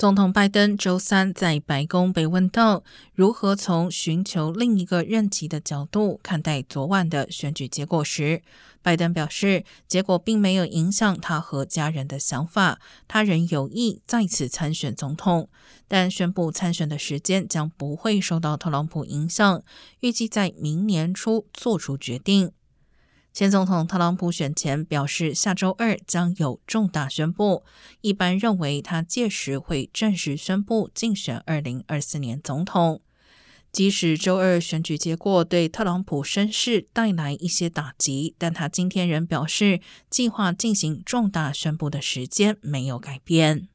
总统拜登周三在白宫被问到如何从寻求另一个任期的角度看待昨晚的选举结果时，拜登表示，结果并没有影响他和家人的想法，他仍有意再次参选总统，但宣布参选的时间将不会受到特朗普影响，预计在明年初做出决定。前总统特朗普选前表示，下周二将有重大宣布。一般认为，他届时会正式宣布竞选二零二四年总统。即使周二选举结果对特朗普身世带来一些打击，但他今天仍表示，计划进行重大宣布的时间没有改变。